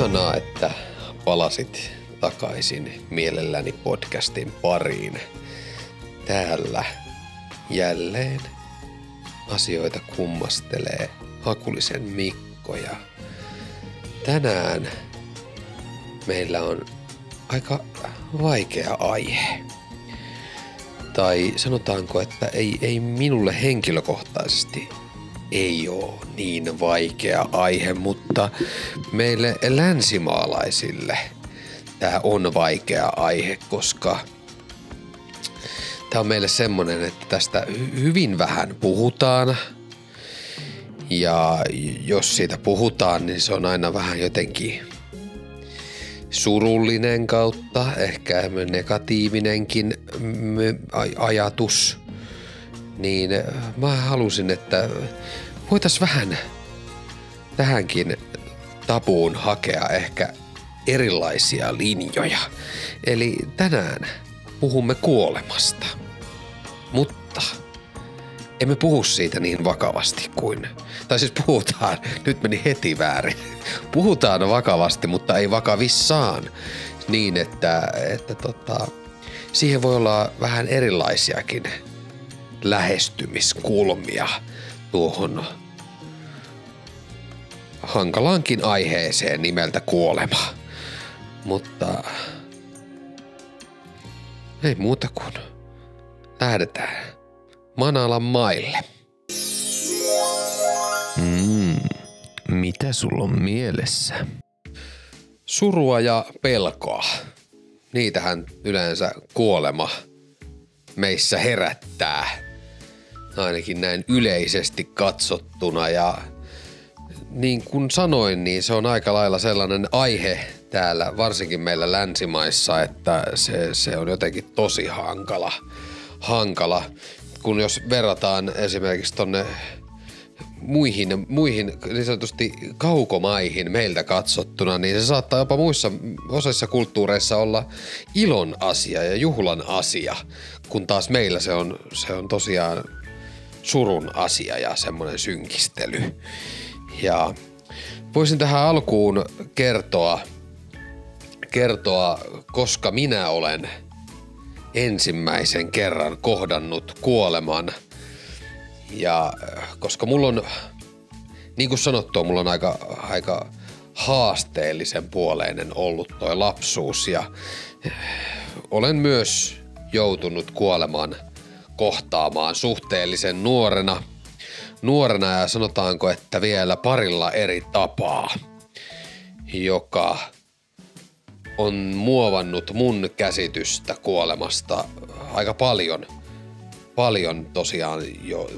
Ihanaa, että palasit takaisin mielelläni podcastin pariin. Täällä jälleen asioita kummastelee Hakulisen Mikko ja tänään meillä on aika vaikea aihe. Tai sanotaanko, että ei, ei minulle henkilökohtaisesti ei ole niin vaikea aihe, mutta meille länsimaalaisille tämä on vaikea aihe, koska tämä on meille semmonen, että tästä hyvin vähän puhutaan. Ja jos siitä puhutaan, niin se on aina vähän jotenkin surullinen kautta, ehkä negatiivinenkin ajatus. Niin mä halusin, että voitais vähän tähänkin tapuun hakea ehkä erilaisia linjoja. Eli tänään puhumme kuolemasta. Mutta emme puhu siitä niin vakavasti kuin, tai siis puhutaan, nyt meni heti väärin. Puhutaan vakavasti, mutta ei vakavissaan niin, että, että tota, siihen voi olla vähän erilaisiakin lähestymiskulmia tuohon hankalaankin aiheeseen nimeltä kuolema. Mutta ei muuta kuin lähdetään Manalan maille. Mm, mitä sulla on mielessä? Surua ja pelkoa. Niitähän yleensä kuolema meissä herättää. Ainakin näin yleisesti katsottuna ja niin kuin sanoin, niin se on aika lailla sellainen aihe täällä, varsinkin meillä länsimaissa, että se, se on jotenkin tosi hankala. hankala. Kun jos verrataan esimerkiksi tonne muihin, muihin niin sanotusti kaukomaihin meiltä katsottuna, niin se saattaa jopa muissa osissa kulttuureissa olla ilon asia ja juhlan asia, kun taas meillä se on, se on tosiaan surun asia ja semmoinen synkistely. Ja voisin tähän alkuun kertoa, kertoa, koska minä olen ensimmäisen kerran kohdannut kuoleman. Ja koska mulla on, niin kuin sanottua, mulla on aika, aika haasteellisen puoleinen ollut toi lapsuus ja olen myös joutunut kuolemaan kohtaamaan suhteellisen nuorena – nuorena ja sanotaanko, että vielä parilla eri tapaa, joka on muovannut mun käsitystä kuolemasta aika paljon, paljon tosiaan jo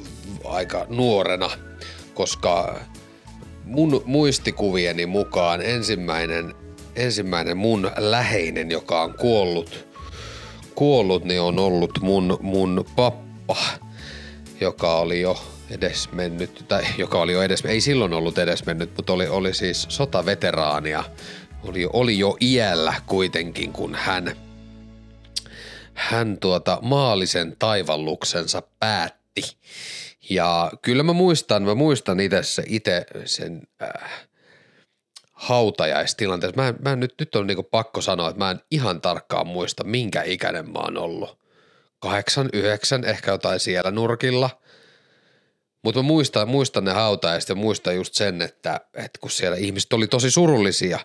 aika nuorena, koska mun muistikuvieni mukaan ensimmäinen, ensimmäinen mun läheinen, joka on kuollut, kuollut, niin on ollut mun, mun pappa, joka oli jo edesmennyt, tai joka oli jo edes, ei silloin ollut edesmennyt, mutta oli, oli siis sotaveteraania. Oli, oli jo iällä kuitenkin, kun hän, hän tuota maallisen taivalluksensa päätti. Ja kyllä mä muistan, mä muistan itse itse sen äh, hautajaistilanteessa. Mä, mä nyt, nyt on niinku pakko sanoa, että mä en ihan tarkkaan muista, minkä ikäinen mä oon ollut. Kahdeksan, yhdeksän, ehkä jotain siellä nurkilla – mutta mä muistan, muistan ne hautajaiset ja muistan just sen, että, että kun siellä ihmiset oli tosi surullisia,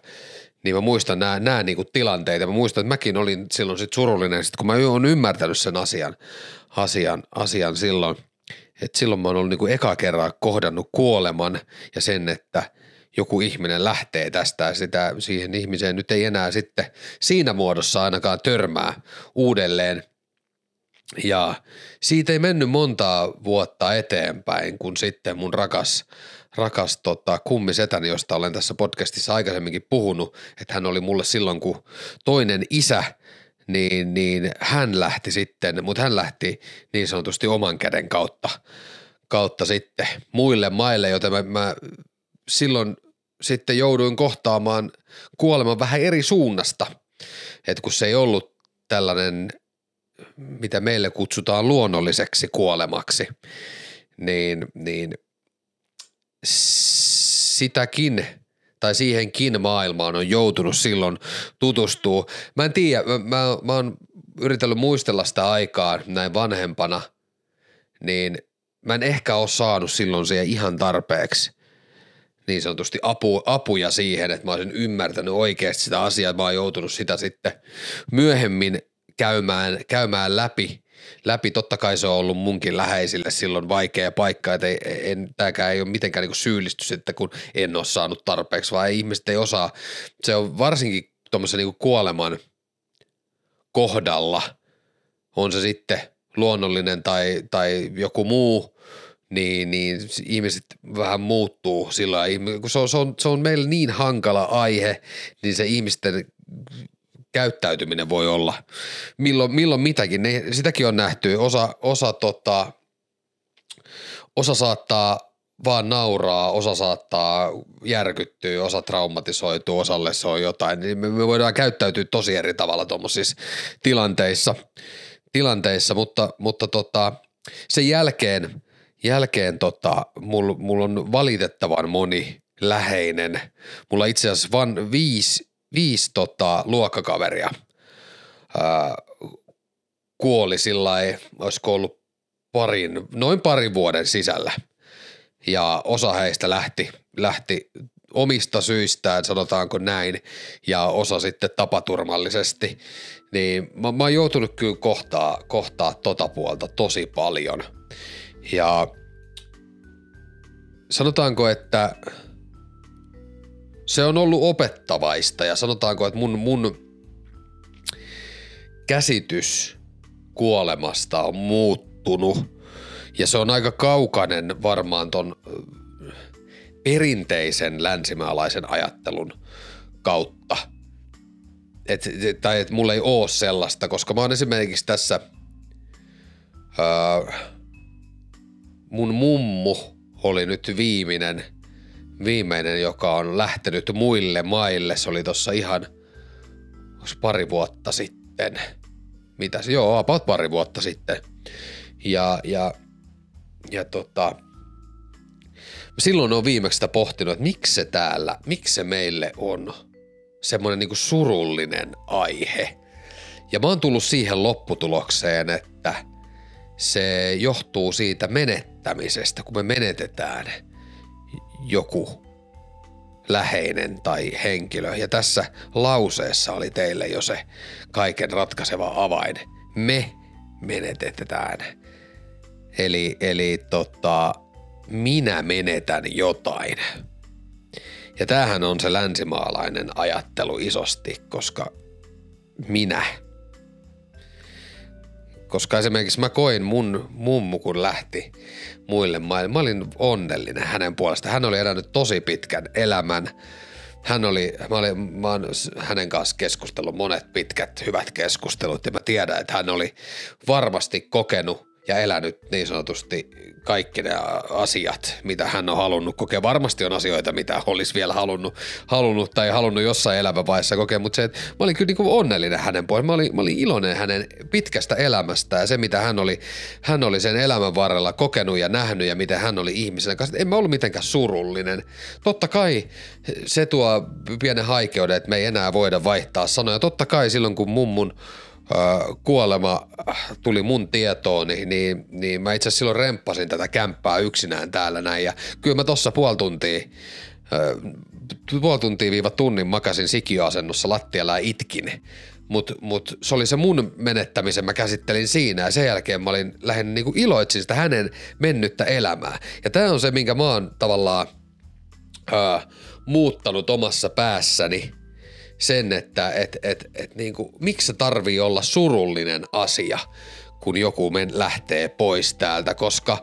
niin mä muistan nämä, nämä niinku tilanteita. Mä muistan, että mäkin olin silloin sit surullinen, sit kun mä oon ymmärtänyt sen asian, asian, asian silloin. Että silloin mä oon ollut niinku eka kerran kohdannut kuoleman ja sen, että joku ihminen lähtee tästä sitä, siihen ihmiseen nyt ei enää sitten siinä muodossa ainakaan törmää uudelleen – ja siitä ei mennyt montaa vuotta eteenpäin, kun sitten mun rakas, rakas tota, kummisetäni, josta olen tässä podcastissa aikaisemminkin puhunut, että hän oli mulle silloin, kun toinen isä, niin, niin hän lähti sitten, mutta hän lähti niin sanotusti oman käden kautta, kautta sitten muille maille, joten mä, mä silloin sitten jouduin kohtaamaan kuoleman vähän eri suunnasta, että kun se ei ollut tällainen – mitä meille kutsutaan luonnolliseksi kuolemaksi, niin, niin sitäkin tai siihenkin maailmaan on joutunut silloin tutustua. Mä en tiedä, mä, mä, mä oon yritellyt muistella sitä aikaa näin vanhempana, niin mä en ehkä ole saanut silloin siihen ihan tarpeeksi niin sanotusti apu, apuja siihen, että mä olisin ymmärtänyt oikeasti sitä asiaa, mä oon joutunut sitä sitten myöhemmin käymään, käymään läpi, läpi. Totta kai se on ollut munkin läheisille silloin vaikea paikka, että ei, en, tämäkään ei ole mitenkään niin syyllistys, että kun en ole saanut tarpeeksi, vaan ihmiset ei osaa. Se on varsinkin tuommoisen niin kuoleman kohdalla, on se sitten luonnollinen tai, tai joku muu, niin, niin ihmiset vähän muuttuu silloin, kun se on, se, on, se on meille niin hankala aihe, niin se ihmisten käyttäytyminen voi olla milloin, milloin mitäkin. Ne, sitäkin on nähty. Osa, osa, tota, osa saattaa vaan nauraa, osa saattaa järkyttyä, osa traumatisoituu, osalle se on jotain. Niin me, me voidaan käyttäytyä tosi eri tavalla tuommoisissa tilanteissa, tilanteissa mutta, mutta tota, sen jälkeen, jälkeen tota, mulla mul on valitettavan moni läheinen. Mulla itse asiassa vain viisi viisi tota, luokkakaveria ää, kuoli sillä olisiko ollut parin, noin parin vuoden sisällä. Ja osa heistä lähti, lähti omista syistään, sanotaanko näin, ja osa sitten tapaturmallisesti. Niin mä, mä oon joutunut kyllä kohtaa, kohtaa tota puolta tosi paljon. Ja sanotaanko, että – se on ollut opettavaista ja sanotaanko, että mun, mun käsitys kuolemasta on muuttunut ja se on aika kaukainen varmaan ton perinteisen länsimaalaisen ajattelun kautta. Et, tai että mulla ei oo sellaista, koska mä oon esimerkiksi tässä öö, mun mummu oli nyt viimeinen – viimeinen, joka on lähtenyt muille maille. Se oli tuossa ihan pari vuotta sitten. Mitä se? Joo, about pari vuotta sitten. Ja, ja, ja tota, silloin on viimeksi sitä pohtinut, että miksi se täällä, miksi se meille on semmoinen niinku surullinen aihe. Ja mä oon tullut siihen lopputulokseen, että se johtuu siitä menettämisestä, kun me menetetään – joku läheinen tai henkilö. Ja tässä lauseessa oli teille jo se kaiken ratkaiseva avain. Me menetetään. Eli, eli tota, minä menetän jotain. Ja tämähän on se länsimaalainen ajattelu isosti, koska minä – koska esimerkiksi mä koin mun mummu, kun lähti muille maille. Mä olin onnellinen hänen puolestaan. Hän oli elänyt tosi pitkän elämän. Hän oli, mä, olin, mä oon hänen kanssa keskustellut monet pitkät hyvät keskustelut ja mä tiedän, että hän oli varmasti kokenut ja elänyt niin sanotusti kaikki ne asiat, mitä hän on halunnut kokea. Varmasti on asioita, mitä olisi vielä halunnut, halunnut tai halunnut jossain elämänvaiheessa kokea, mutta se, että mä olin kyllä niin kuin onnellinen hänen puolestaan. Mä olin, mä olin iloinen hänen pitkästä elämästä ja se, mitä hän oli, hän oli sen elämän varrella kokenut ja nähnyt ja miten hän oli ihmisenä kanssa. En mä ollut mitenkään surullinen. Totta kai se tuo pienen haikeuden, että me ei enää voida vaihtaa sanoja. Totta kai silloin, kun mummun kuolema tuli mun tietoon, niin, niin, niin mä itse asiassa silloin remppasin tätä kämppää yksinään täällä näin. Ja kyllä mä tossa puoli tuntia, puoli tuntia viiva tunnin makasin sikioasennossa lattialla ja itkin. Mutta mut se oli se mun menettämisen, mä käsittelin siinä ja sen jälkeen mä olin lähinnä niinku iloitsin sitä hänen mennyttä elämää. Ja tämä on se, minkä mä oon tavallaan ää, muuttanut omassa päässäni – sen, että et, et, et niinku, miksi se tarvii olla surullinen asia, kun joku men lähtee pois täältä, koska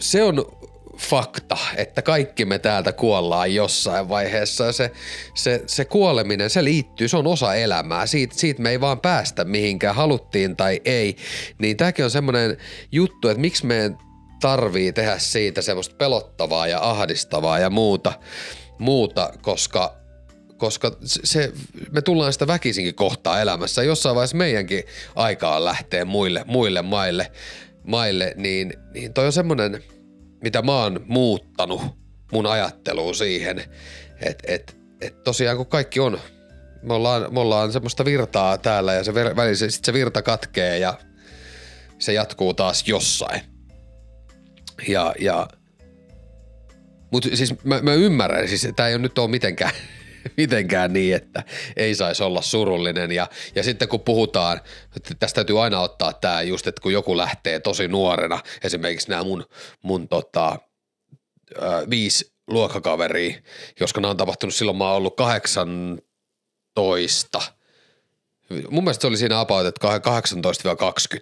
se on fakta, että kaikki me täältä kuollaan jossain vaiheessa. Se, se, se kuoleminen, se liittyy, se on osa elämää. Siitä, siitä me ei vaan päästä mihinkään, haluttiin tai ei. Niin tämäkin on semmoinen juttu, että miksi me tarvii tehdä siitä semmoista pelottavaa ja ahdistavaa ja muuta, muuta koska koska se, me tullaan sitä väkisinkin kohtaa elämässä. Jossain vaiheessa meidänkin aikaa lähtee muille, muille maille, maille niin, niin toi on semmoinen, mitä mä oon muuttanut mun ajatteluun siihen, et, et, et tosiaan kun kaikki on, me ollaan, me ollaan semmoista virtaa täällä ja se, väli, se, sit se virta katkee ja se jatkuu taas jossain. Ja, ja mutta siis mä, mä ymmärrän, siis tämä ei ole nyt ole mitenkään, mitenkään niin, että ei saisi olla surullinen. Ja, ja sitten kun puhutaan, että tästä täytyy aina ottaa tämä just, että kun joku lähtee tosi nuorena, esimerkiksi nämä mun, mun tota, ö, viisi luokkakaveria, koska nämä on tapahtunut silloin, mä oon ollut 18 – mun mielestä se oli siinä about, että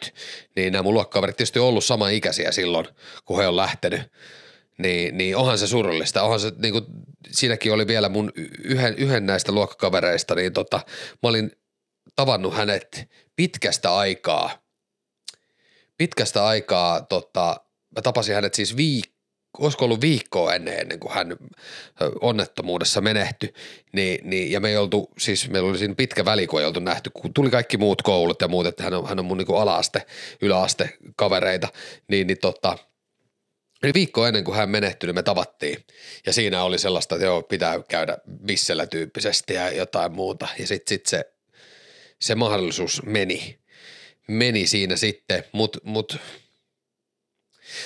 18-20, niin nämä mun luokkakaverit tietysti on ollut sama ikäisiä silloin, kun he on lähtenyt. Niin, niin onhan se surullista. Onhan se, niin kuin, siinäkin oli vielä mun yhden, yhden näistä luokkakavereista, niin tota, mä olin tavannut hänet pitkästä aikaa. Pitkästä aikaa, tota, mä tapasin hänet siis viikko olisiko ollut viikkoa ennen, ennen kuin hän onnettomuudessa menehtyi, niin, niin, ja me ei oltu, siis meillä oli siinä pitkä väli, kun ei oltu nähty, kun tuli kaikki muut koulut ja muut, että hän on, hän on mun niin ala-aste, yläaste kavereita, niin, niin tota, Eli viikko ennen kuin hän menehtyi, niin me tavattiin. Ja siinä oli sellaista, että joo, pitää käydä missellä tyyppisesti ja jotain muuta. Ja sitten sit se, se mahdollisuus meni, meni siinä sitten, mutta mut,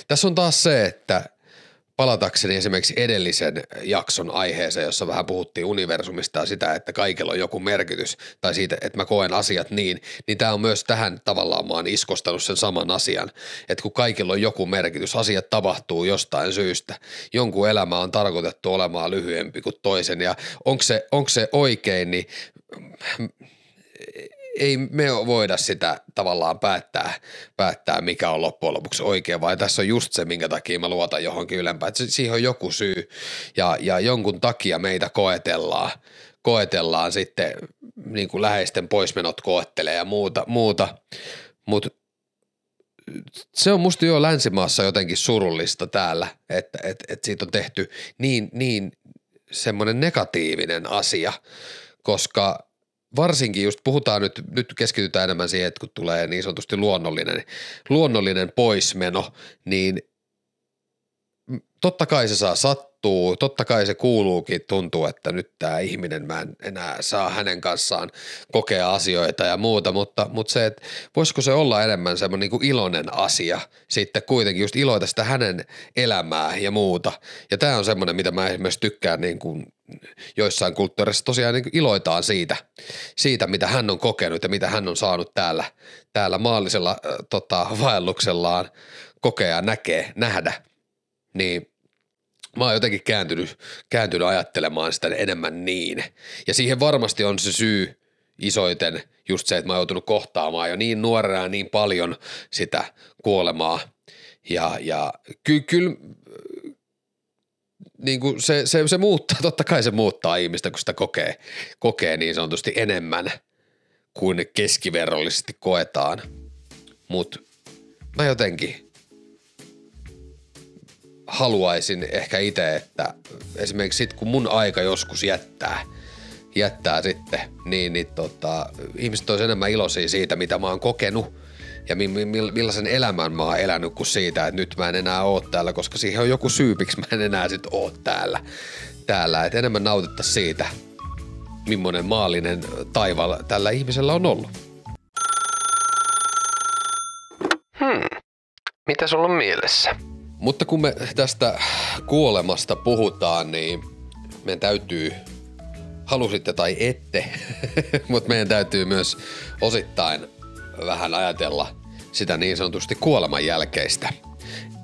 tässä on taas se, että palatakseni esimerkiksi edellisen jakson aiheeseen, jossa vähän puhuttiin universumista ja sitä, että kaikilla on joku merkitys tai siitä, että mä koen asiat niin, niin tämä on myös tähän tavallaan mä oon iskostanut sen saman asian, että kun kaikilla on joku merkitys, asiat tapahtuu jostain syystä, jonkun elämä on tarkoitettu olemaan lyhyempi kuin toisen ja onko se, onko se oikein, niin ei me voida sitä tavallaan päättää, päättää, mikä on loppujen lopuksi oikein, vai tässä on just se, minkä takia mä luotan johonkin ylempään. Että siihen on joku syy ja, ja jonkun takia meitä koetellaan, koetellaan sitten niin kuin läheisten poismenot koettelee ja muuta, muuta. mutta se on musta jo länsimaassa jotenkin surullista täällä, että että että siitä on tehty niin, niin semmoinen negatiivinen asia, koska varsinkin just puhutaan nyt, nyt keskitytään enemmän siihen, että kun tulee niin sanotusti luonnollinen, luonnollinen poismeno, niin totta kai se saa sattua, totta kai se kuuluukin tuntuu, että nyt tämä ihminen mä en enää saa hänen kanssaan kokea asioita ja muuta, mutta, mutta se, että voisiko se olla enemmän semmoinen niin iloinen asia sitten kuitenkin just iloita sitä hänen elämää ja muuta. Ja tämä on semmoinen, mitä mä esimerkiksi tykkään niin kuin joissain kulttuureissa tosiaan niin iloitaan siitä, siitä, mitä hän on kokenut ja mitä hän on saanut täällä, täällä maallisella äh, tota, vaelluksellaan kokea, näkee, nähdä. Niin mä oon jotenkin kääntynyt, kääntynyt ajattelemaan sitä enemmän niin. Ja siihen varmasti on se syy isoiten just se, että mä oon joutunut kohtaamaan jo niin nuorena niin paljon sitä kuolemaa. Ja, ja ky, niin kuin se, se, se, muuttaa, totta kai se muuttaa ihmistä, kun sitä kokee, kokee niin sanotusti enemmän kuin keskiverrollisesti koetaan. Mutta mä jotenkin haluaisin ehkä itse, että esimerkiksi sit kun mun aika joskus jättää, jättää sitten, niin, niin tota, ihmiset olisi enemmän iloisia siitä, mitä mä oon kokenut – ja mi- mi- millaisen elämän mä oon elänyt kuin siitä, että nyt mä en enää oo täällä, koska siihen on joku syy, miksi mä en enää sit oo täällä. täällä. Että enemmän nautittaa siitä, millainen maallinen taival tällä ihmisellä on ollut. Hmm. Mitä sulla on mielessä? Mutta kun me tästä kuolemasta puhutaan, niin meidän täytyy, halusitte tai ette, mutta meidän täytyy myös osittain vähän ajatella sitä niin sanotusti kuoleman jälkeistä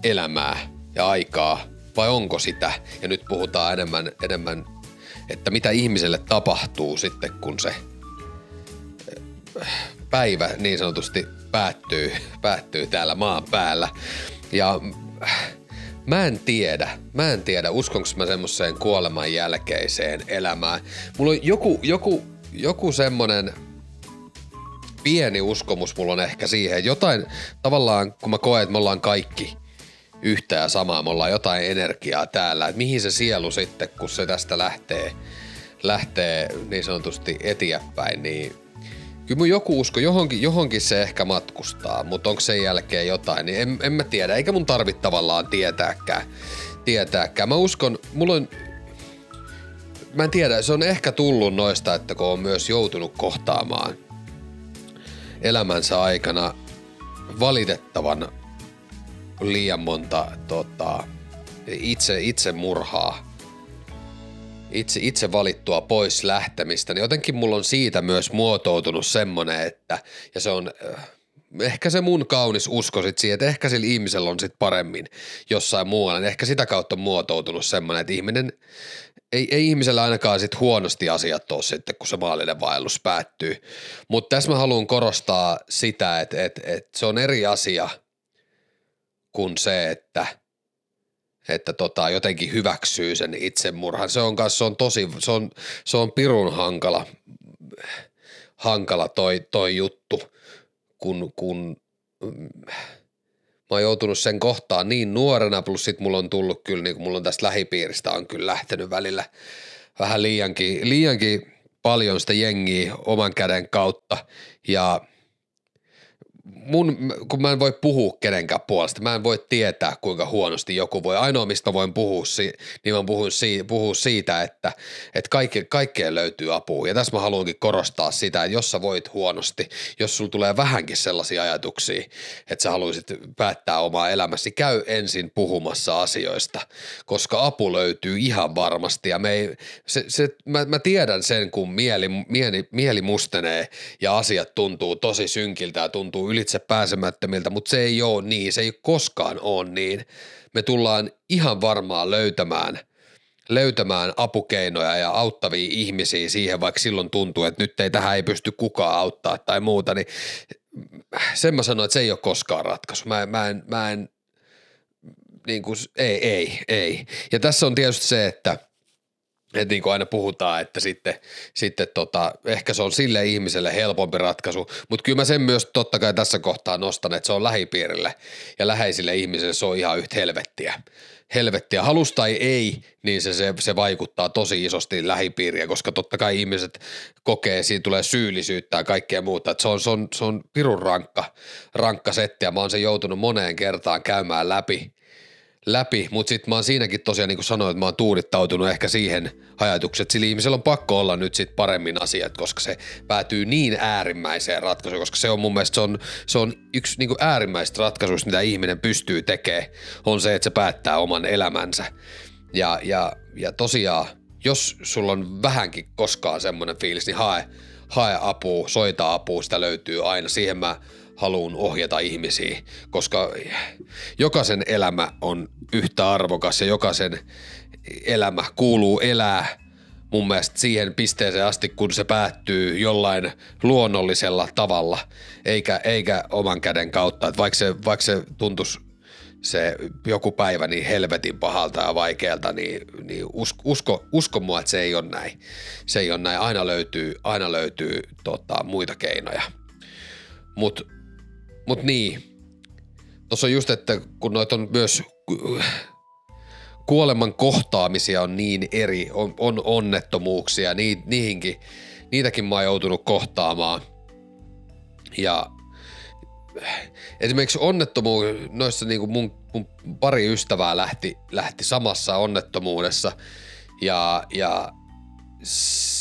elämää ja aikaa, vai onko sitä? Ja nyt puhutaan enemmän, enemmän että mitä ihmiselle tapahtuu sitten, kun se eh, päivä niin sanotusti päättyy, päättyy täällä maan päällä. Ja eh, mä en tiedä, mä en tiedä, uskonko mä semmoiseen kuoleman jälkeiseen elämään. Mulla on joku, joku, joku semmonen pieni uskomus mulla on ehkä siihen. Jotain tavallaan, kun mä koen, että me ollaan kaikki yhtä ja samaa, me ollaan jotain energiaa täällä, että mihin se sielu sitten, kun se tästä lähtee, lähtee niin sanotusti eteenpäin, niin kyllä mun joku usko, johonkin, johonkin se ehkä matkustaa, mutta onko sen jälkeen jotain, niin en, en mä tiedä, eikä mun tarvitse tavallaan tietääkään, tietääkään. Mä uskon, mulla on mä en tiedä, se on ehkä tullut noista, että kun on myös joutunut kohtaamaan elämänsä aikana valitettavan liian monta tota, itse, itse murhaa, itse, itse valittua pois lähtemistä, niin jotenkin mulla on siitä myös muotoutunut semmonen, että, ja se on äh, ehkä se mun kaunis usko sit siihen, että ehkä sillä ihmisellä on sit paremmin jossain muualla, niin ehkä sitä kautta on muotoutunut semmoinen, että ihminen, ei, ei ihmisellä ainakaan sit huonosti asiat ole sitten, kun se maallinen vaellus päättyy. Mutta tässä mä haluan korostaa sitä, että, että, että se on eri asia kuin se, että – että tota, jotenkin hyväksyy sen itsemurhan. Se on, kanssa, se on tosi, se on, se on pirun hankala, hankala toi, toi juttu, kun, kun mä oon joutunut sen kohtaan niin nuorena, plus sit mulla on tullut kyllä, niin kuin mulla on tästä lähipiiristä on kyllä lähtenyt välillä vähän liiankin, liiankin paljon sitä jengiä oman käden kautta. Ja – mun, kun mä en voi puhua kenenkään puolesta, mä en voi tietää, kuinka huonosti joku voi. Ainoa, mistä voin puhua, niin mä puhun, puhua siitä, että, että kaikke, kaikkeen löytyy apua. Ja tässä mä haluankin korostaa sitä, että jos sä voit huonosti, jos sulla tulee vähänkin sellaisia ajatuksia, että sä haluaisit päättää omaa elämäsi, käy ensin puhumassa asioista, koska apu löytyy ihan varmasti. Ja me ei, se, se, mä, mä tiedän sen, kun mieli, mieli, mieli mustenee ja asiat tuntuu tosi synkiltä ja tuntuu ylitse pääsemättömiltä, mutta se ei ole niin, se ei koskaan ole niin. Me tullaan ihan varmaan löytämään – löytämään apukeinoja ja auttavia ihmisiä siihen, vaikka silloin tuntuu, että nyt ei tähän ei pysty kukaan auttaa tai muuta, niin sen mä sanoin, että se ei ole koskaan ratkaisu. Mä, mä en, mä en niin kuin, ei, ei, ei. Ja tässä on tietysti se, että – että niin kuin aina puhutaan, että sitten, sitten tota, ehkä se on sille ihmiselle helpompi ratkaisu, mutta kyllä mä sen myös totta kai tässä kohtaa nostan, että se on lähipiirille ja läheisille ihmisille se on ihan yhtä helvettiä. Helvettiä, halus tai ei, niin se, se, se vaikuttaa tosi isosti lähipiiriä, koska totta kai ihmiset kokee, siinä tulee syyllisyyttä ja kaikkea muuta. Että se, on, se, on, se on pirun rankka, rankka setti ja mä oon sen joutunut moneen kertaan käymään läpi – läpi, mutta sitten mä oon siinäkin tosiaan niin kuin sanoin, että mä oon tuudittautunut ehkä siihen ajatukseen, että sillä ihmisellä on pakko olla nyt sit paremmin asiat, koska se päätyy niin äärimmäiseen ratkaisuun, koska se on mun mielestä se on, se on yksi niin kuin äärimmäistä ratkaisuista, mitä ihminen pystyy tekemään, on se, että se päättää oman elämänsä. Ja, ja, ja tosiaan, jos sulla on vähänkin koskaan semmoinen fiilis, niin hae, hae apua, soita apua, sitä löytyy aina. Siihen mä haluan ohjata ihmisiä, koska jokaisen elämä on yhtä arvokas ja jokaisen elämä kuuluu elää mun mielestä siihen pisteeseen asti, kun se päättyy jollain luonnollisella tavalla, eikä, eikä oman käden kautta. Että vaikka se, vaikka se tuntuisi se joku päivä niin helvetin pahalta ja vaikealta, niin, niin usko, usko, usko mua, että se ei ole näin. Se ei ole näin. Aina löytyy, aina löytyy tota, muita keinoja. Mutta Mut niin, tuossa on just, että kun noita on myös kuoleman kohtaamisia on niin eri, on, on onnettomuuksia, ni, niihinkin, niitäkin mä oon joutunut kohtaamaan. Ja esimerkiksi onnettomuus, noissa niin mun, mun pari ystävää lähti, lähti samassa onnettomuudessa ja, ja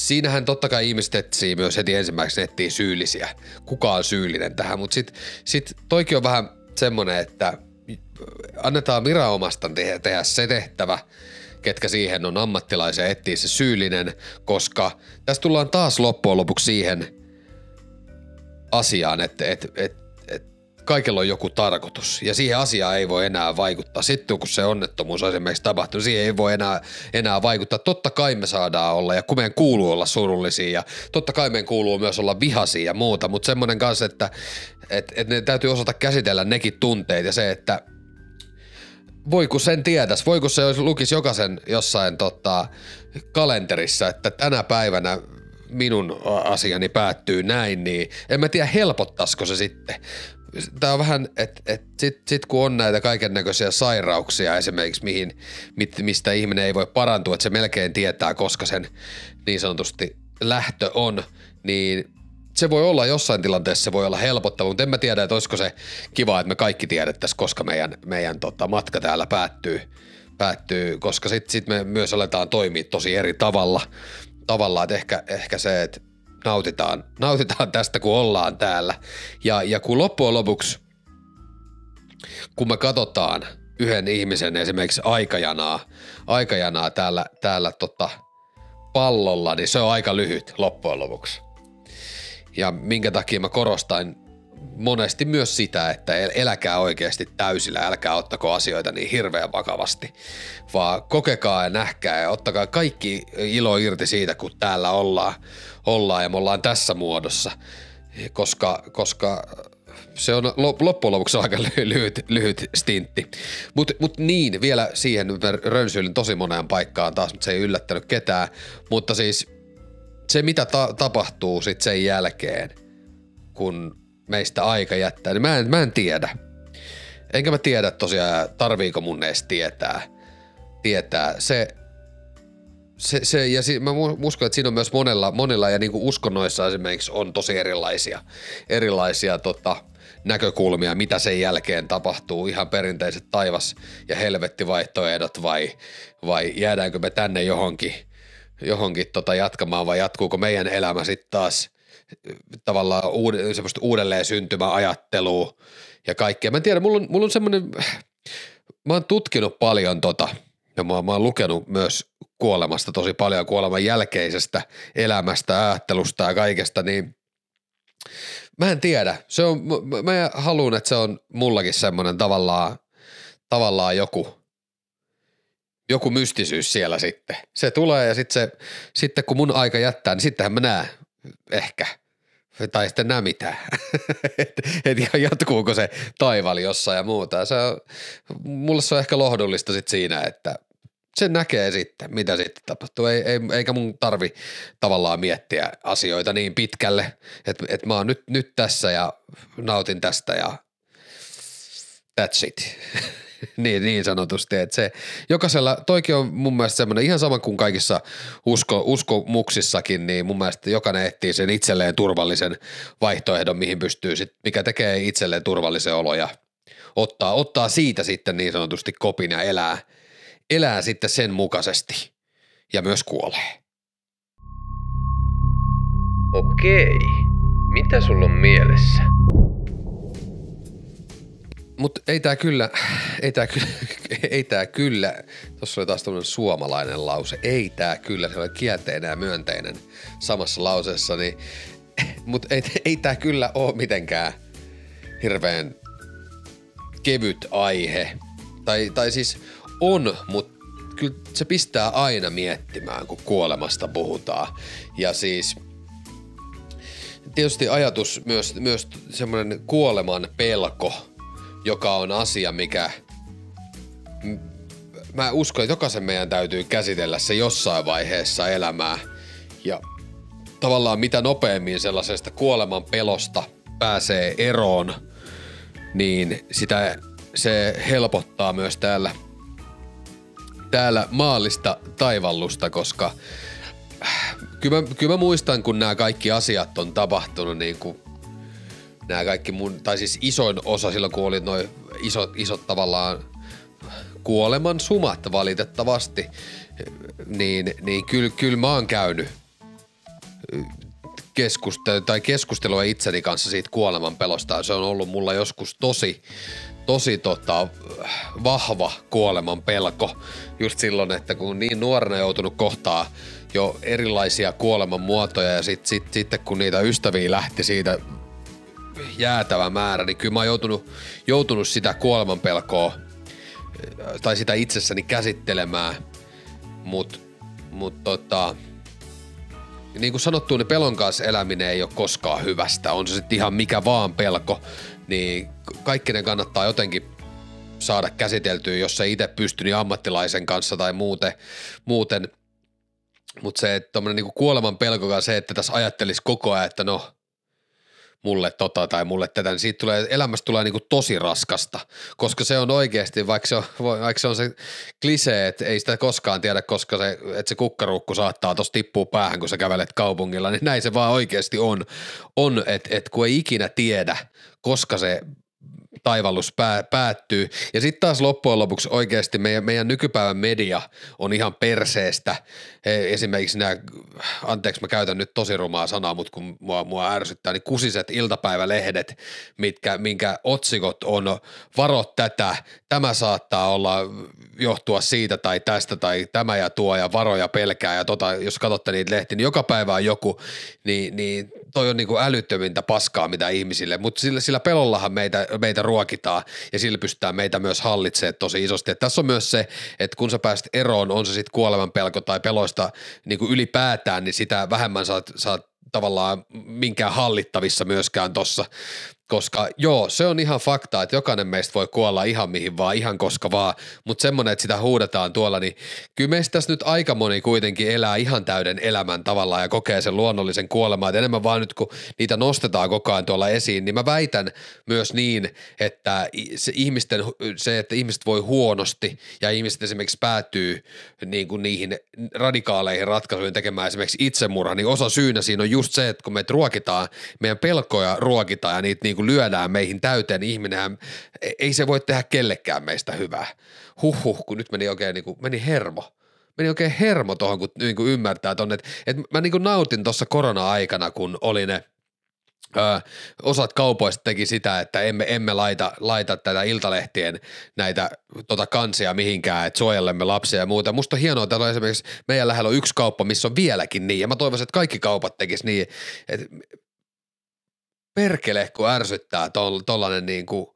siinähän totta kai ihmiset etsii myös heti ensimmäiseksi etsii syyllisiä. Kuka on syyllinen tähän, mutta sitten sit toikin on vähän semmoinen, että annetaan viranomastan tehdä, tehdä se tehtävä, ketkä siihen on ammattilaisia etsiä se syyllinen, koska tässä tullaan taas loppujen lopuksi siihen asiaan, että että että kaikella on joku tarkoitus ja siihen asiaan ei voi enää vaikuttaa. Sitten kun se onnettomuus on esimerkiksi tapahtunut, siihen ei voi enää, enää vaikuttaa. Totta kai me saadaan olla ja kun meidän kuuluu olla surullisia ja totta kai meidän kuuluu myös olla vihaisia ja muuta, mutta semmoinen kanssa, että et, et ne täytyy osata käsitellä nekin tunteet ja se, että voi kun sen tietäisi, voi kun se lukisi jokaisen jossain tota, kalenterissa, että tänä päivänä minun asiani päättyy näin, niin en mä tiedä helpottaisiko se sitten tämä on vähän, että et sit, sit kun on näitä kaiken näköisiä sairauksia esimerkiksi, mihin, mit, mistä ihminen ei voi parantua, että se melkein tietää, koska sen niin sanotusti lähtö on, niin se voi olla jossain tilanteessa, se voi olla helpottava, mutta en mä tiedä, että olisiko se kiva, että me kaikki tiedettäisiin, koska meidän, meidän tota, matka täällä päättyy, päättyy, koska sitten sit me myös aletaan toimia tosi eri tavalla. Tavalla, että ehkä, ehkä se, että nautitaan, nautitaan tästä, kun ollaan täällä. Ja, ja kun loppujen lopuksi, kun me katsotaan yhden ihmisen esimerkiksi aikajanaa, aikajanaa täällä, täällä tota pallolla, niin se on aika lyhyt loppujen lopuksi. Ja minkä takia mä korostan monesti myös sitä, että eläkää oikeasti täysillä, älkää ottako asioita niin hirveän vakavasti, vaan kokekaa ja nähkää ja ottakaa kaikki ilo irti siitä, kun täällä ollaan, ollaan ja me ollaan tässä muodossa, koska, koska se on loppujen lopuksi aika lyhyt, lyhyt stintti. Mutta mut niin, vielä siihen mä rönsyilin tosi moneen paikkaan taas, mutta se ei yllättänyt ketään. Mutta siis se, mitä ta- tapahtuu sitten sen jälkeen, kun meistä aika jättää, niin mä en, mä en tiedä. Enkä mä tiedä tosiaan, tarviiko mun edes tietää. tietää. Se, se, se, ja si, mä uskon, että siinä on myös monella, monella ja niin kuin uskonnoissa esimerkiksi on tosi erilaisia, erilaisia tota, näkökulmia, mitä sen jälkeen tapahtuu, ihan perinteiset taivas- ja helvettivaihtoehdot vai, vai jäädäänkö me tänne johonkin, johonkin tota jatkamaan vai jatkuuko meidän elämä sitten taas tavallaan uud, semmoista uudelleen syntymäajattelua ja kaikkea. Mä en tiedä, mulla on, mulla on semmoinen, mä oon tutkinut paljon tota ja mä, mä oon lukenut myös kuolemasta tosi paljon, kuoleman jälkeisestä elämästä, ajattelusta ja kaikesta, niin Mä en tiedä. Se on, mä haluan, että se on mullakin semmoinen tavallaan, tavallaan joku, joku mystisyys siellä sitten. Se tulee ja sitten sitten kun mun aika jättää, niin sittenhän mä näen ehkä. Tai sitten näe mitään. että et jatkuuko se taival jossain ja muuta. Se on, mulle se on ehkä lohdullista sitten siinä, että – se näkee sitten, mitä sitten tapahtuu. Ei, ei, eikä mun tarvi tavallaan miettiä asioita niin pitkälle, että et mä oon nyt, nyt tässä ja nautin tästä ja that's it. niin, niin sanotusti, että se jokaisella, toikin on mun mielestä semmoinen ihan sama kuin kaikissa usko, uskomuksissakin, niin mun mielestä jokainen etsii sen itselleen turvallisen vaihtoehdon, mihin pystyy sit, mikä tekee itselleen turvallisen olo ja ottaa, ottaa siitä sitten niin sanotusti kopin ja elää – elää sitten sen mukaisesti ja myös kuolee. Okei, mitä sulla on mielessä? Mutta ei tää kyllä, ei tää kyllä, ei tää kyllä, tossa oli taas tämmönen suomalainen lause, ei tää kyllä, se oli kielteinen ja myönteinen samassa lauseessa, niin, mutta ei, ei tää kyllä oo mitenkään hirveän kevyt aihe. Tai, tai siis on, mutta kyllä se pistää aina miettimään, kun kuolemasta puhutaan. Ja siis tietysti ajatus myös, myös semmoinen kuoleman pelko, joka on asia, mikä mä uskon, että jokaisen meidän täytyy käsitellä se jossain vaiheessa elämää. Ja tavallaan mitä nopeammin sellaisesta kuoleman pelosta pääsee eroon, niin sitä se helpottaa myös täällä – täällä maallista taivallusta, koska kyllä mä, kyllä mä muistan, kun nämä kaikki asiat on tapahtunut niin kuin nämä kaikki mun, tai siis isoin osa silloin, kun oli noin isot, isot tavallaan kuoleman sumat valitettavasti, niin, niin kyllä, kyllä mä oon käynyt keskustelu, tai keskustelua itseni kanssa siitä kuoleman pelosta. Se on ollut mulla joskus tosi, tosi tota, vahva kuoleman pelko just silloin, että kun niin nuorena joutunut kohtaa jo erilaisia kuoleman muotoja ja sitten sit, sit, kun niitä ystäviä lähti siitä jäätävä määrä, niin kyllä mä oon joutunut, joutunut sitä kuoleman pelkoa tai sitä itsessäni käsittelemään, mutta mut tota, niin kuin sanottu, niin pelon kanssa eläminen ei ole koskaan hyvästä. On se sitten ihan mikä vaan pelko, niin kaikki ne kannattaa jotenkin saada käsiteltyä, jos se itse pystyy niin ammattilaisen kanssa tai muuten. muuten. Mutta se, että tuommoinen niinku kuoleman pelko se, että tässä ajattelisi koko ajan, että no mulle tota tai mulle tätä, niin siitä tulee, elämästä tulee niinku tosi raskasta, koska se on oikeasti, vaikka se on, vaikka se, on se klisee, että ei sitä koskaan tiedä, koska se, että se kukkaruukku saattaa tuossa tippua päähän, kun sä kävelet kaupungilla, niin näin se vaan oikeasti on, on että et kun ei ikinä tiedä, koska se taivallus pää, päättyy. Ja sitten taas loppujen lopuksi oikeasti meidän, meidän nykypäivän media on ihan perseestä. E, esimerkiksi nämä, anteeksi mä käytän nyt tosi rumaa sanaa, mutta kun mua, mua ärsyttää, niin kusiset iltapäivälehdet, mitkä, minkä otsikot on varo tätä, tämä saattaa olla johtua siitä tai tästä tai tämä ja tuo ja varoja pelkää ja tota, jos katsotte niitä lehtiä, niin joka päivä on joku, niin, niin toi on niinku älyttömintä paskaa mitä ihmisille, mutta sillä, sillä pelollahan meitä, meitä ruokitaan ja sillä pystytään meitä myös hallitsemaan tosi isosti. Et tässä on myös se, että kun sä pääset eroon, on se sitten kuoleman pelko tai peloista niinku ylipäätään, niin sitä vähemmän saat, saat tavallaan minkään hallittavissa myöskään tossa koska joo, se on ihan fakta, että jokainen meistä voi kuolla ihan mihin vaan, ihan koska vaan, mutta semmoinen, että sitä huudetaan tuolla, niin kyllä meistä tässä nyt aika moni kuitenkin elää ihan täyden elämän tavallaan ja kokee sen luonnollisen kuoleman, että enemmän vaan nyt kun niitä nostetaan koko ajan tuolla esiin, niin mä väitän myös niin, että se ihmisten, se, että ihmiset voi huonosti ja ihmiset esimerkiksi päätyy niin kuin niihin radikaaleihin ratkaisuihin tekemään esimerkiksi itsemurha, niin osa syynä siinä on just se, että kun me ruokitaan, meidän pelkoja ruokitaan ja niitä niin lyödään meihin täyteen, niin ihminenhän, ei se voi tehdä kellekään meistä hyvää. Huhhuh, kun nyt meni oikein niin kuin, meni hermo meni oikein hermo tuohon, kun niin kuin ymmärtää tonne, että, että mä niin kuin nautin tuossa korona-aikana, kun oli ne Ö, osat kaupoista teki sitä, että emme, emme laita, laita tätä iltalehtien näitä tota kansia mihinkään, että suojelemme lapsia ja muuta. Musta on hienoa, että esimerkiksi meidän lähellä on yksi kauppa, missä on vieläkin niin, ja mä toivoisin, että kaikki kaupat tekis niin, että perkele, kun ärsyttää tollanen niin kuin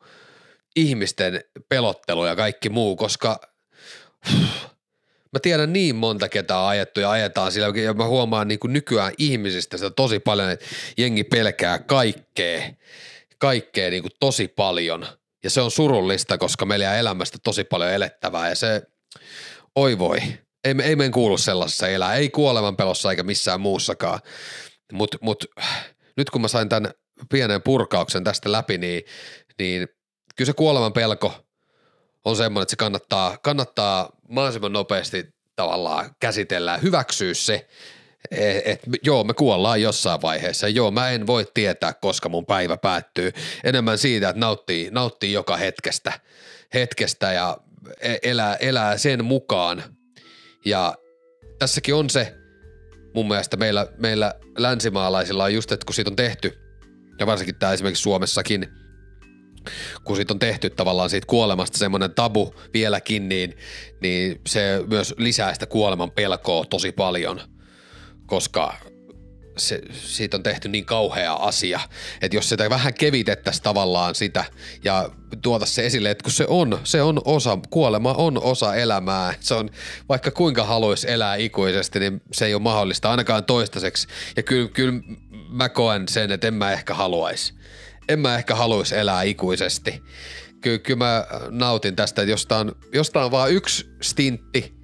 ihmisten pelottelu ja kaikki muu, koska mä tiedän niin monta ketä on ajettu ja ajetaan sillä, ja mä huomaan niin kuin nykyään ihmisistä sitä tosi paljon, että jengi pelkää kaikkea, kaikkea niin kuin tosi paljon. Ja se on surullista, koska meillä jää elämästä tosi paljon elettävää ja se, oi voi, ei, ei meidän kuulu sellaisessa elää, ei kuoleman pelossa eikä missään muussakaan. Mutta mut, nyt kun mä sain tämän pienen purkauksen tästä läpi, niin, niin kyllä se kuoleman pelko on semmoinen, että se kannattaa, kannattaa mahdollisimman nopeasti tavallaan käsitellä hyväksyä se, että et, joo, me kuollaan jossain vaiheessa. Joo, mä en voi tietää, koska mun päivä päättyy. Enemmän siitä, että nauttii, nauttii joka hetkestä, hetkestä ja e, elää, elää sen mukaan. Ja tässäkin on se, mun mielestä meillä, meillä länsimaalaisilla on just, että kun siitä on tehty – ja varsinkin tämä esimerkiksi Suomessakin, kun siitä on tehty tavallaan siitä kuolemasta semmoinen tabu vieläkin, niin, niin se myös lisää sitä kuoleman pelkoa tosi paljon, koska se, siitä on tehty niin kauhea asia, että jos sitä vähän kevitettäisiin tavallaan sitä ja tuota se esille, että kun se on, se on osa, kuolema on osa elämää, se on, vaikka kuinka haluaisi elää ikuisesti, niin se ei ole mahdollista ainakaan toistaiseksi. Ja kyllä, kyllä mä koen sen, että en mä ehkä haluaisi. En mä ehkä haluaisi elää ikuisesti. Kyllä, kyllä mä nautin tästä, että josta on, josta on vaan yksi stintti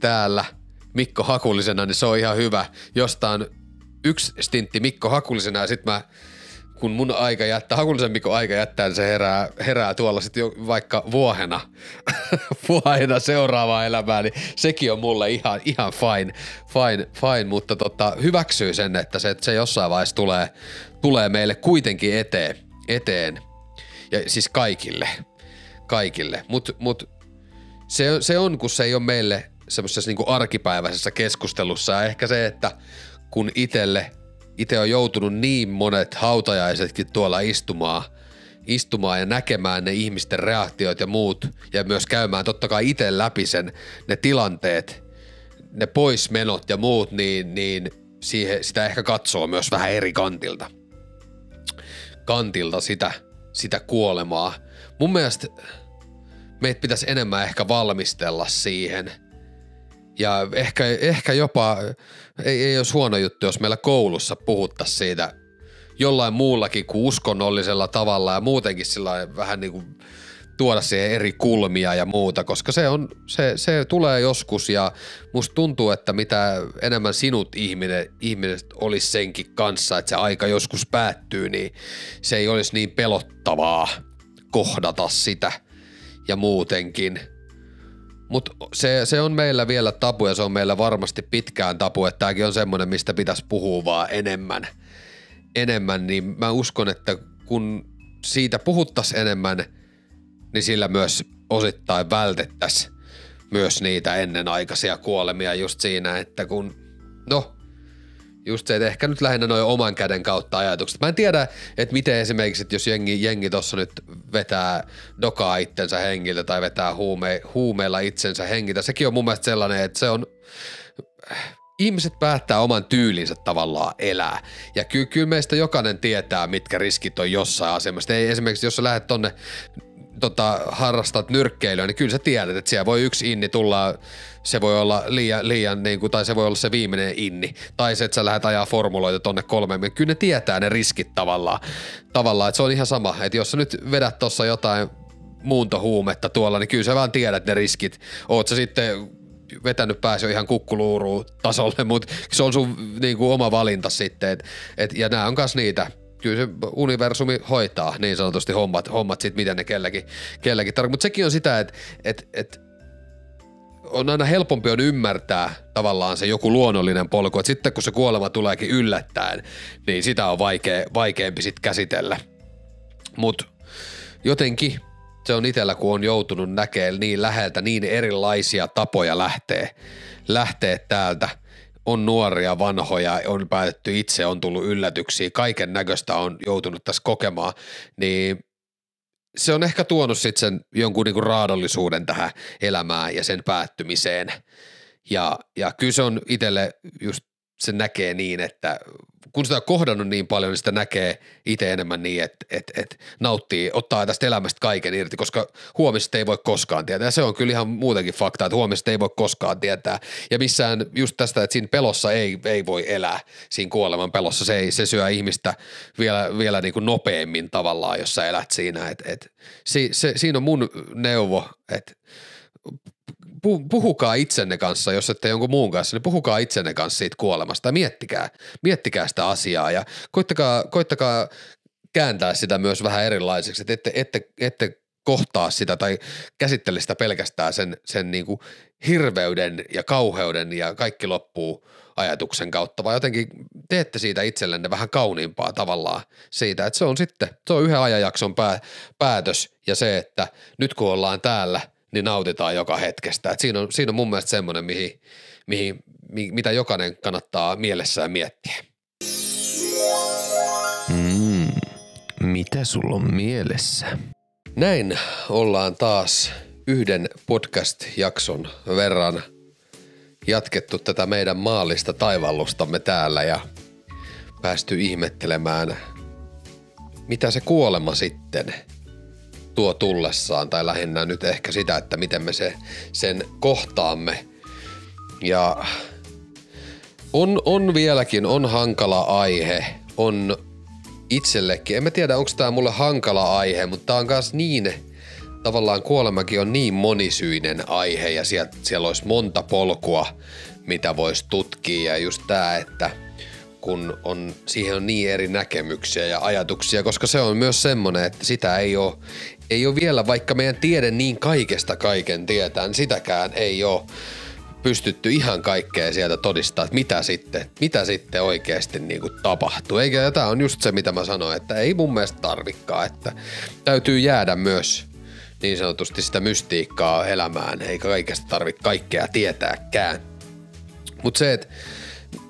täällä Mikko Hakullisena, niin se on ihan hyvä. Josta on yksi stintti Mikko Hakullisena ja sitten mä kun mun aika jättää, Hakulisen Mikko aika jättää, niin se herää, herää tuolla sitten jo vaikka vuohena, vuohena seuraavaa elämää, niin sekin on mulle ihan, ihan fine, fine, fine mutta tota, hyväksyy sen, että se, että se jossain vaiheessa tulee, tulee meille kuitenkin eteen, eteen. Ja siis kaikille, kaikille. Mutta mut, se, se on, kun se ei ole meille semmoisessa niin arkipäiväisessä keskustelussa ja ehkä se, että kun itelle – itse on joutunut niin monet hautajaisetkin tuolla istumaan, istumaan ja näkemään ne ihmisten reaktiot ja muut ja myös käymään totta kai itse läpi sen, ne tilanteet, ne poismenot ja muut, niin, niin siihen, sitä ehkä katsoo myös vähän eri kantilta. Kantilta sitä, sitä kuolemaa. Mun mielestä meitä pitäisi enemmän ehkä valmistella siihen – ja ehkä, ehkä jopa, ei, ei olisi huono juttu, jos meillä koulussa puhuttaisiin siitä jollain muullakin kuin uskonnollisella tavalla ja muutenkin sillä vähän niin kuin tuoda siihen eri kulmia ja muuta, koska se, on, se, se tulee joskus ja musta tuntuu, että mitä enemmän sinut ihminen, ihmiset olisi senkin kanssa, että se aika joskus päättyy, niin se ei olisi niin pelottavaa kohdata sitä ja muutenkin – mutta se, se on meillä vielä tapu ja se on meillä varmasti pitkään tapu, että tämäkin on semmoinen, mistä pitäisi puhua vaan enemmän. Enemmän, niin mä uskon, että kun siitä puhuttaisiin enemmän, niin sillä myös osittain vältettäisiin myös niitä ennenaikaisia kuolemia just siinä, että kun, no, just se, että ehkä nyt lähinnä noin oman käden kautta ajatukset. Mä en tiedä, että miten esimerkiksi, että jos jengi, jengi tuossa nyt vetää dokaa itsensä hengiltä tai vetää huume, huumeilla itsensä hengiltä, sekin on mun mielestä sellainen, että se on, ihmiset päättää oman tyylinsä tavallaan elää. Ja ky- kyllä meistä jokainen tietää, mitkä riskit on jossain asemassa. Ei esimerkiksi, jos sä lähdet tonne tota, harrastat nyrkkeilyä, niin kyllä sä tiedät, että siellä voi yksi inni tulla, se voi olla liian, liian niin kuin, tai se voi olla se viimeinen inni, tai se, että sä lähdet ajaa formuloita tonne kolmeen, kyllä ne tietää ne riskit tavallaan, tavallaan että se on ihan sama, että jos sä nyt vedät tuossa jotain muuntohuumetta tuolla, niin kyllä sä vaan tiedät ne riskit, oot sä sitten vetänyt pääsi ihan kukkuluuruun tasolle, mutta se on sun niin kuin oma valinta sitten, et, et, ja nämä on myös niitä, kyllä se universumi hoitaa niin sanotusti hommat, hommat sit, miten ne kellekin, kellekin tarkoittaa. Mutta sekin on sitä, että et, et, on aina helpompi on ymmärtää tavallaan se joku luonnollinen polku, että sitten kun se kuolema tuleekin yllättäen, niin sitä on vaikea, vaikeampi sitten käsitellä. Mutta jotenkin se on itsellä, kun on joutunut näkemään niin läheltä niin erilaisia tapoja lähteä, lähteä täältä – on nuoria, vanhoja, on päätetty itse, on tullut yllätyksiä, kaiken näköistä on joutunut tässä kokemaan, niin se on ehkä tuonut sitten sen jonkun niinku raadollisuuden tähän elämään ja sen päättymiseen. Ja, ja kyllä se on itselle just se näkee niin, että kun sitä on kohdannut niin paljon, niin sitä näkee itse enemmän niin, että, että, että nauttii, ottaa tästä elämästä kaiken irti, koska huomista ei voi koskaan tietää. Se on kyllä ihan muutenkin fakta, että huomista ei voi koskaan tietää. Ja missään just tästä, että siinä pelossa ei, ei voi elää, siinä kuoleman pelossa. Se, ei, se syö ihmistä vielä, vielä niin kuin nopeammin tavallaan, jos sä elät siinä. Et, et, si, se, siinä on mun neuvo, että puhukaa itsenne kanssa, jos ette jonkun muun kanssa, niin puhukaa itsenne kanssa siitä kuolemasta. Miettikää, miettikää sitä asiaa ja koittakaa, koittakaa kääntää sitä myös vähän erilaiseksi, että ette, ette, ette kohtaa sitä tai käsittele sitä pelkästään sen, sen niin kuin hirveyden ja kauheuden ja kaikki loppuu ajatuksen kautta, vaan jotenkin teette siitä itsellenne vähän kauniimpaa tavallaan siitä, että se on sitten, se on yhden ajanjakson pää, päätös ja se, että nyt kun ollaan täällä – niin nautitaan joka hetkestä. Et siinä, on, siinä on mun mielestä semmoinen, mihin, mihin, mitä jokainen kannattaa mielessään miettiä. Mm, mitä sulla on mielessä? Näin ollaan taas yhden podcast-jakson verran jatkettu tätä meidän maallista taivallustamme täällä ja päästy ihmettelemään, mitä se kuolema sitten – tuo tullessaan, tai lähinnä nyt ehkä sitä, että miten me se, sen kohtaamme. Ja on, on vieläkin, on hankala aihe, on itsellekin. En mä tiedä, onko tämä mulle hankala aihe, mutta tämä on myös niin, tavallaan kuolemakin on niin monisyinen aihe ja siellä, siellä olisi monta polkua, mitä voisi tutkia. Ja just tämä, että kun on, siihen on niin eri näkemyksiä ja ajatuksia, koska se on myös semmoinen, että sitä ei ole, ei ole vielä, vaikka meidän tiede niin kaikesta kaiken tietää, niin sitäkään ei ole pystytty ihan kaikkea sieltä todistamaan, että mitä sitten, mitä sitten oikeasti niin kuin tapahtuu. Eikä, ja tämä on just se, mitä mä sanoin, että ei mun mielestä tarvikkaa, että täytyy jäädä myös niin sanotusti sitä mystiikkaa elämään, eikä kaikesta tarvitse kaikkea tietääkään. Mutta se, että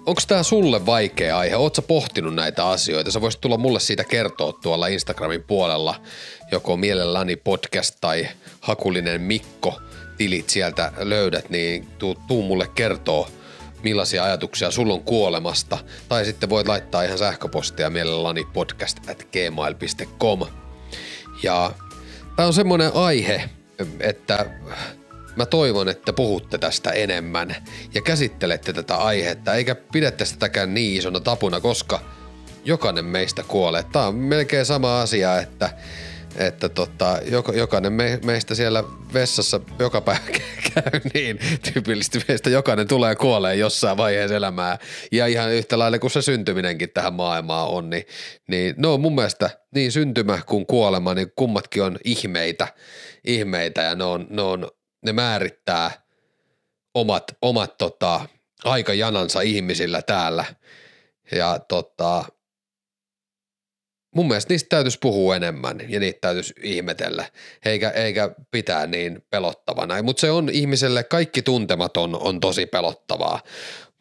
onko tämä sulle vaikea aihe? Oletko pohtinut näitä asioita? Sä voisit tulla mulle siitä kertoa tuolla Instagramin puolella, joko mielelläni podcast tai Hakulinen Mikko tilit sieltä löydät, niin tuu, tuu mulle kertoo, millaisia ajatuksia sulla on kuolemasta. Tai sitten voit laittaa ihan sähköpostia mielelläni podcast at gmail.com. Ja tämä on semmoinen aihe, että Mä toivon, että puhutte tästä enemmän ja käsittelette tätä aihetta, eikä pidätte sitäkään niin isona tapuna, koska jokainen meistä kuolee. Tämä on melkein sama asia, että, että tota, jokainen me, meistä siellä vessassa joka päivä käy niin tyypillisesti meistä jokainen tulee kuolee jossain vaiheessa elämää. Ja ihan yhtä lailla kuin se syntyminenkin tähän maailmaan on, niin, niin no mun mielestä niin syntymä kuin kuolema, niin kummatkin on ihmeitä, ihmeitä ja ne on, ne on ne määrittää omat, omat tota, aikajanansa ihmisillä täällä. Ja tota, mun mielestä niistä täytyisi puhua enemmän ja niitä täytyisi ihmetellä, eikä, eikä pitää niin pelottavana. Mutta se on ihmiselle, kaikki tuntematon on tosi pelottavaa.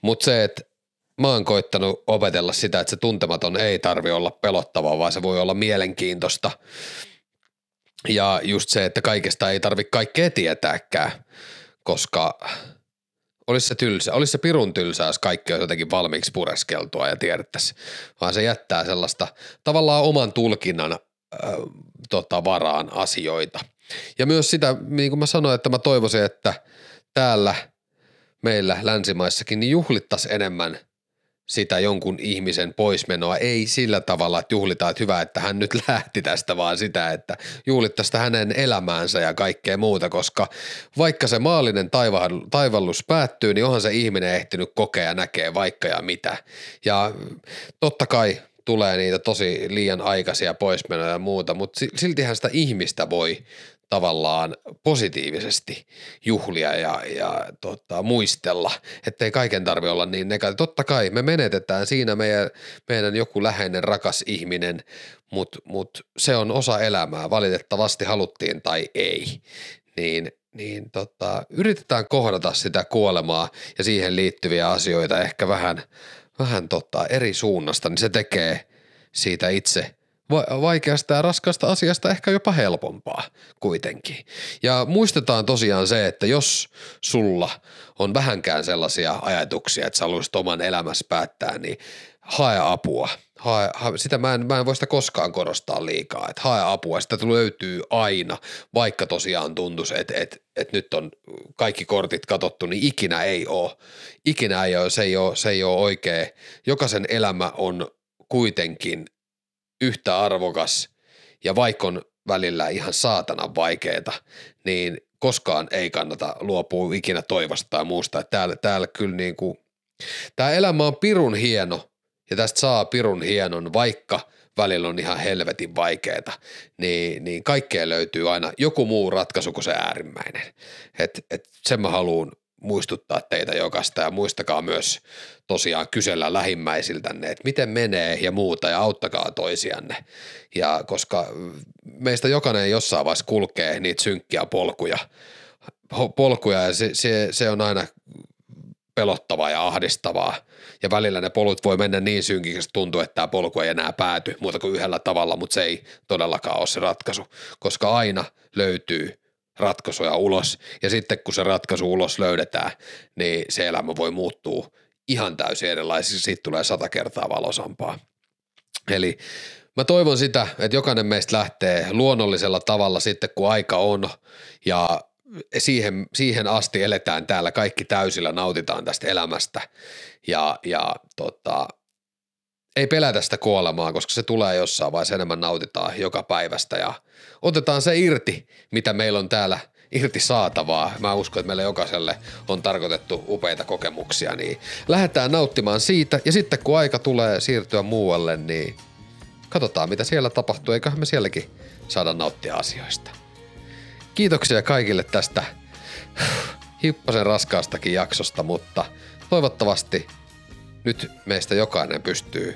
Mutta se, että mä oon koittanut opetella sitä, että se tuntematon ei tarvi olla pelottavaa, vaan se voi olla mielenkiintoista. Ja just se, että kaikesta ei tarvi kaikkea tietääkään, koska olisi se tylsä, olisi se pirun tylsä, jos kaikki olisi jotenkin valmiiksi pureskeltua ja tiedettäisiin, vaan se jättää sellaista tavallaan oman tulkinnan äh, tota, varaan asioita. Ja myös sitä, niin kuin mä sanoin, että mä toivoisin, että täällä meillä länsimaissakin niin juhlittaisiin enemmän – sitä jonkun ihmisen poismenoa, ei sillä tavalla, että juhlitaan, että hyvä, että hän nyt lähti tästä, vaan sitä, että juhlittaisiin hänen elämäänsä ja kaikkea muuta, koska vaikka se maallinen taivallus päättyy, niin onhan se ihminen ehtinyt kokea ja näkee vaikka ja mitä. Ja totta kai tulee niitä tosi liian aikaisia poismenoja ja muuta, mutta siltihän sitä ihmistä voi tavallaan positiivisesti juhlia ja, ja tota, muistella, ettei kaiken tarvi olla niin negatiivinen. Totta kai me menetetään siinä meidän, meidän joku läheinen rakas ihminen, mutta mut se on osa elämää, valitettavasti haluttiin tai ei. Niin, niin tota, yritetään kohdata sitä kuolemaa ja siihen liittyviä asioita ehkä vähän, vähän tota, eri suunnasta, niin se tekee siitä itse – vaikeasta ja raskasta asiasta ehkä jopa helpompaa kuitenkin. Ja muistetaan tosiaan se, että jos sulla on vähänkään sellaisia ajatuksia, että sä haluaisit oman elämässä päättää, niin hae apua. Hae, hae, sitä mä en, mä en voi sitä koskaan korostaa liikaa, että hae apua, sitä löytyy aina, vaikka tosiaan tuntuisi, että, että, että nyt on kaikki kortit katottu, niin ikinä ei ole. Ikinä ei ole, se ei ole, se ei ole oikea. Jokaisen elämä on kuitenkin yhtä arvokas ja vaikka on välillä ihan saatanan vaikeeta, niin koskaan ei kannata luopua ikinä toivosta tai muusta. Että täällä, täällä kyllä niin kuin, tämä elämä on pirun hieno ja tästä saa pirun hienon, vaikka välillä on ihan helvetin vaikeeta, niin, niin kaikkeen löytyy aina joku muu ratkaisu kuin se äärimmäinen. Et, et sen mä haluan muistuttaa teitä jokasta ja muistakaa myös tosiaan kysellä lähimmäisiltänne, että miten menee ja muuta ja auttakaa toisianne. Ja koska meistä jokainen jossain vaiheessa kulkee niitä synkkiä polkuja, polkuja ja se, se, se on aina pelottavaa ja ahdistavaa. Ja välillä ne polut voi mennä niin synkiksi, että tuntuu, että tämä polku ei enää pääty muuta kuin yhdellä tavalla, mutta se ei todellakaan ole se ratkaisu, koska aina löytyy ratkaisuja ulos. Ja sitten kun se ratkaisu ulos löydetään, niin se elämä voi muuttua ihan täysin erilaisiksi. Siitä tulee sata kertaa valosampaa. Eli mä toivon sitä, että jokainen meistä lähtee luonnollisella tavalla sitten, kun aika on ja siihen, siihen asti eletään täällä kaikki täysillä, nautitaan tästä elämästä ja, ja tota, ei pelätä sitä kuolemaa, koska se tulee jossain vaiheessa enemmän nautitaan joka päivästä ja otetaan se irti, mitä meillä on täällä irti saatavaa. Mä uskon, että meille jokaiselle on tarkoitettu upeita kokemuksia, niin lähdetään nauttimaan siitä ja sitten kun aika tulee siirtyä muualle, niin katsotaan mitä siellä tapahtuu, eiköhän me sielläkin saada nauttia asioista. Kiitoksia kaikille tästä hippasen raskaastakin jaksosta, mutta toivottavasti nyt meistä jokainen pystyy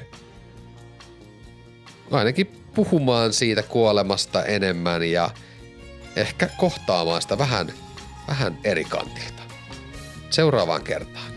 ainakin puhumaan siitä kuolemasta enemmän ja ehkä kohtaamaan sitä vähän, vähän eri kantilta. Seuraavaan kertaan.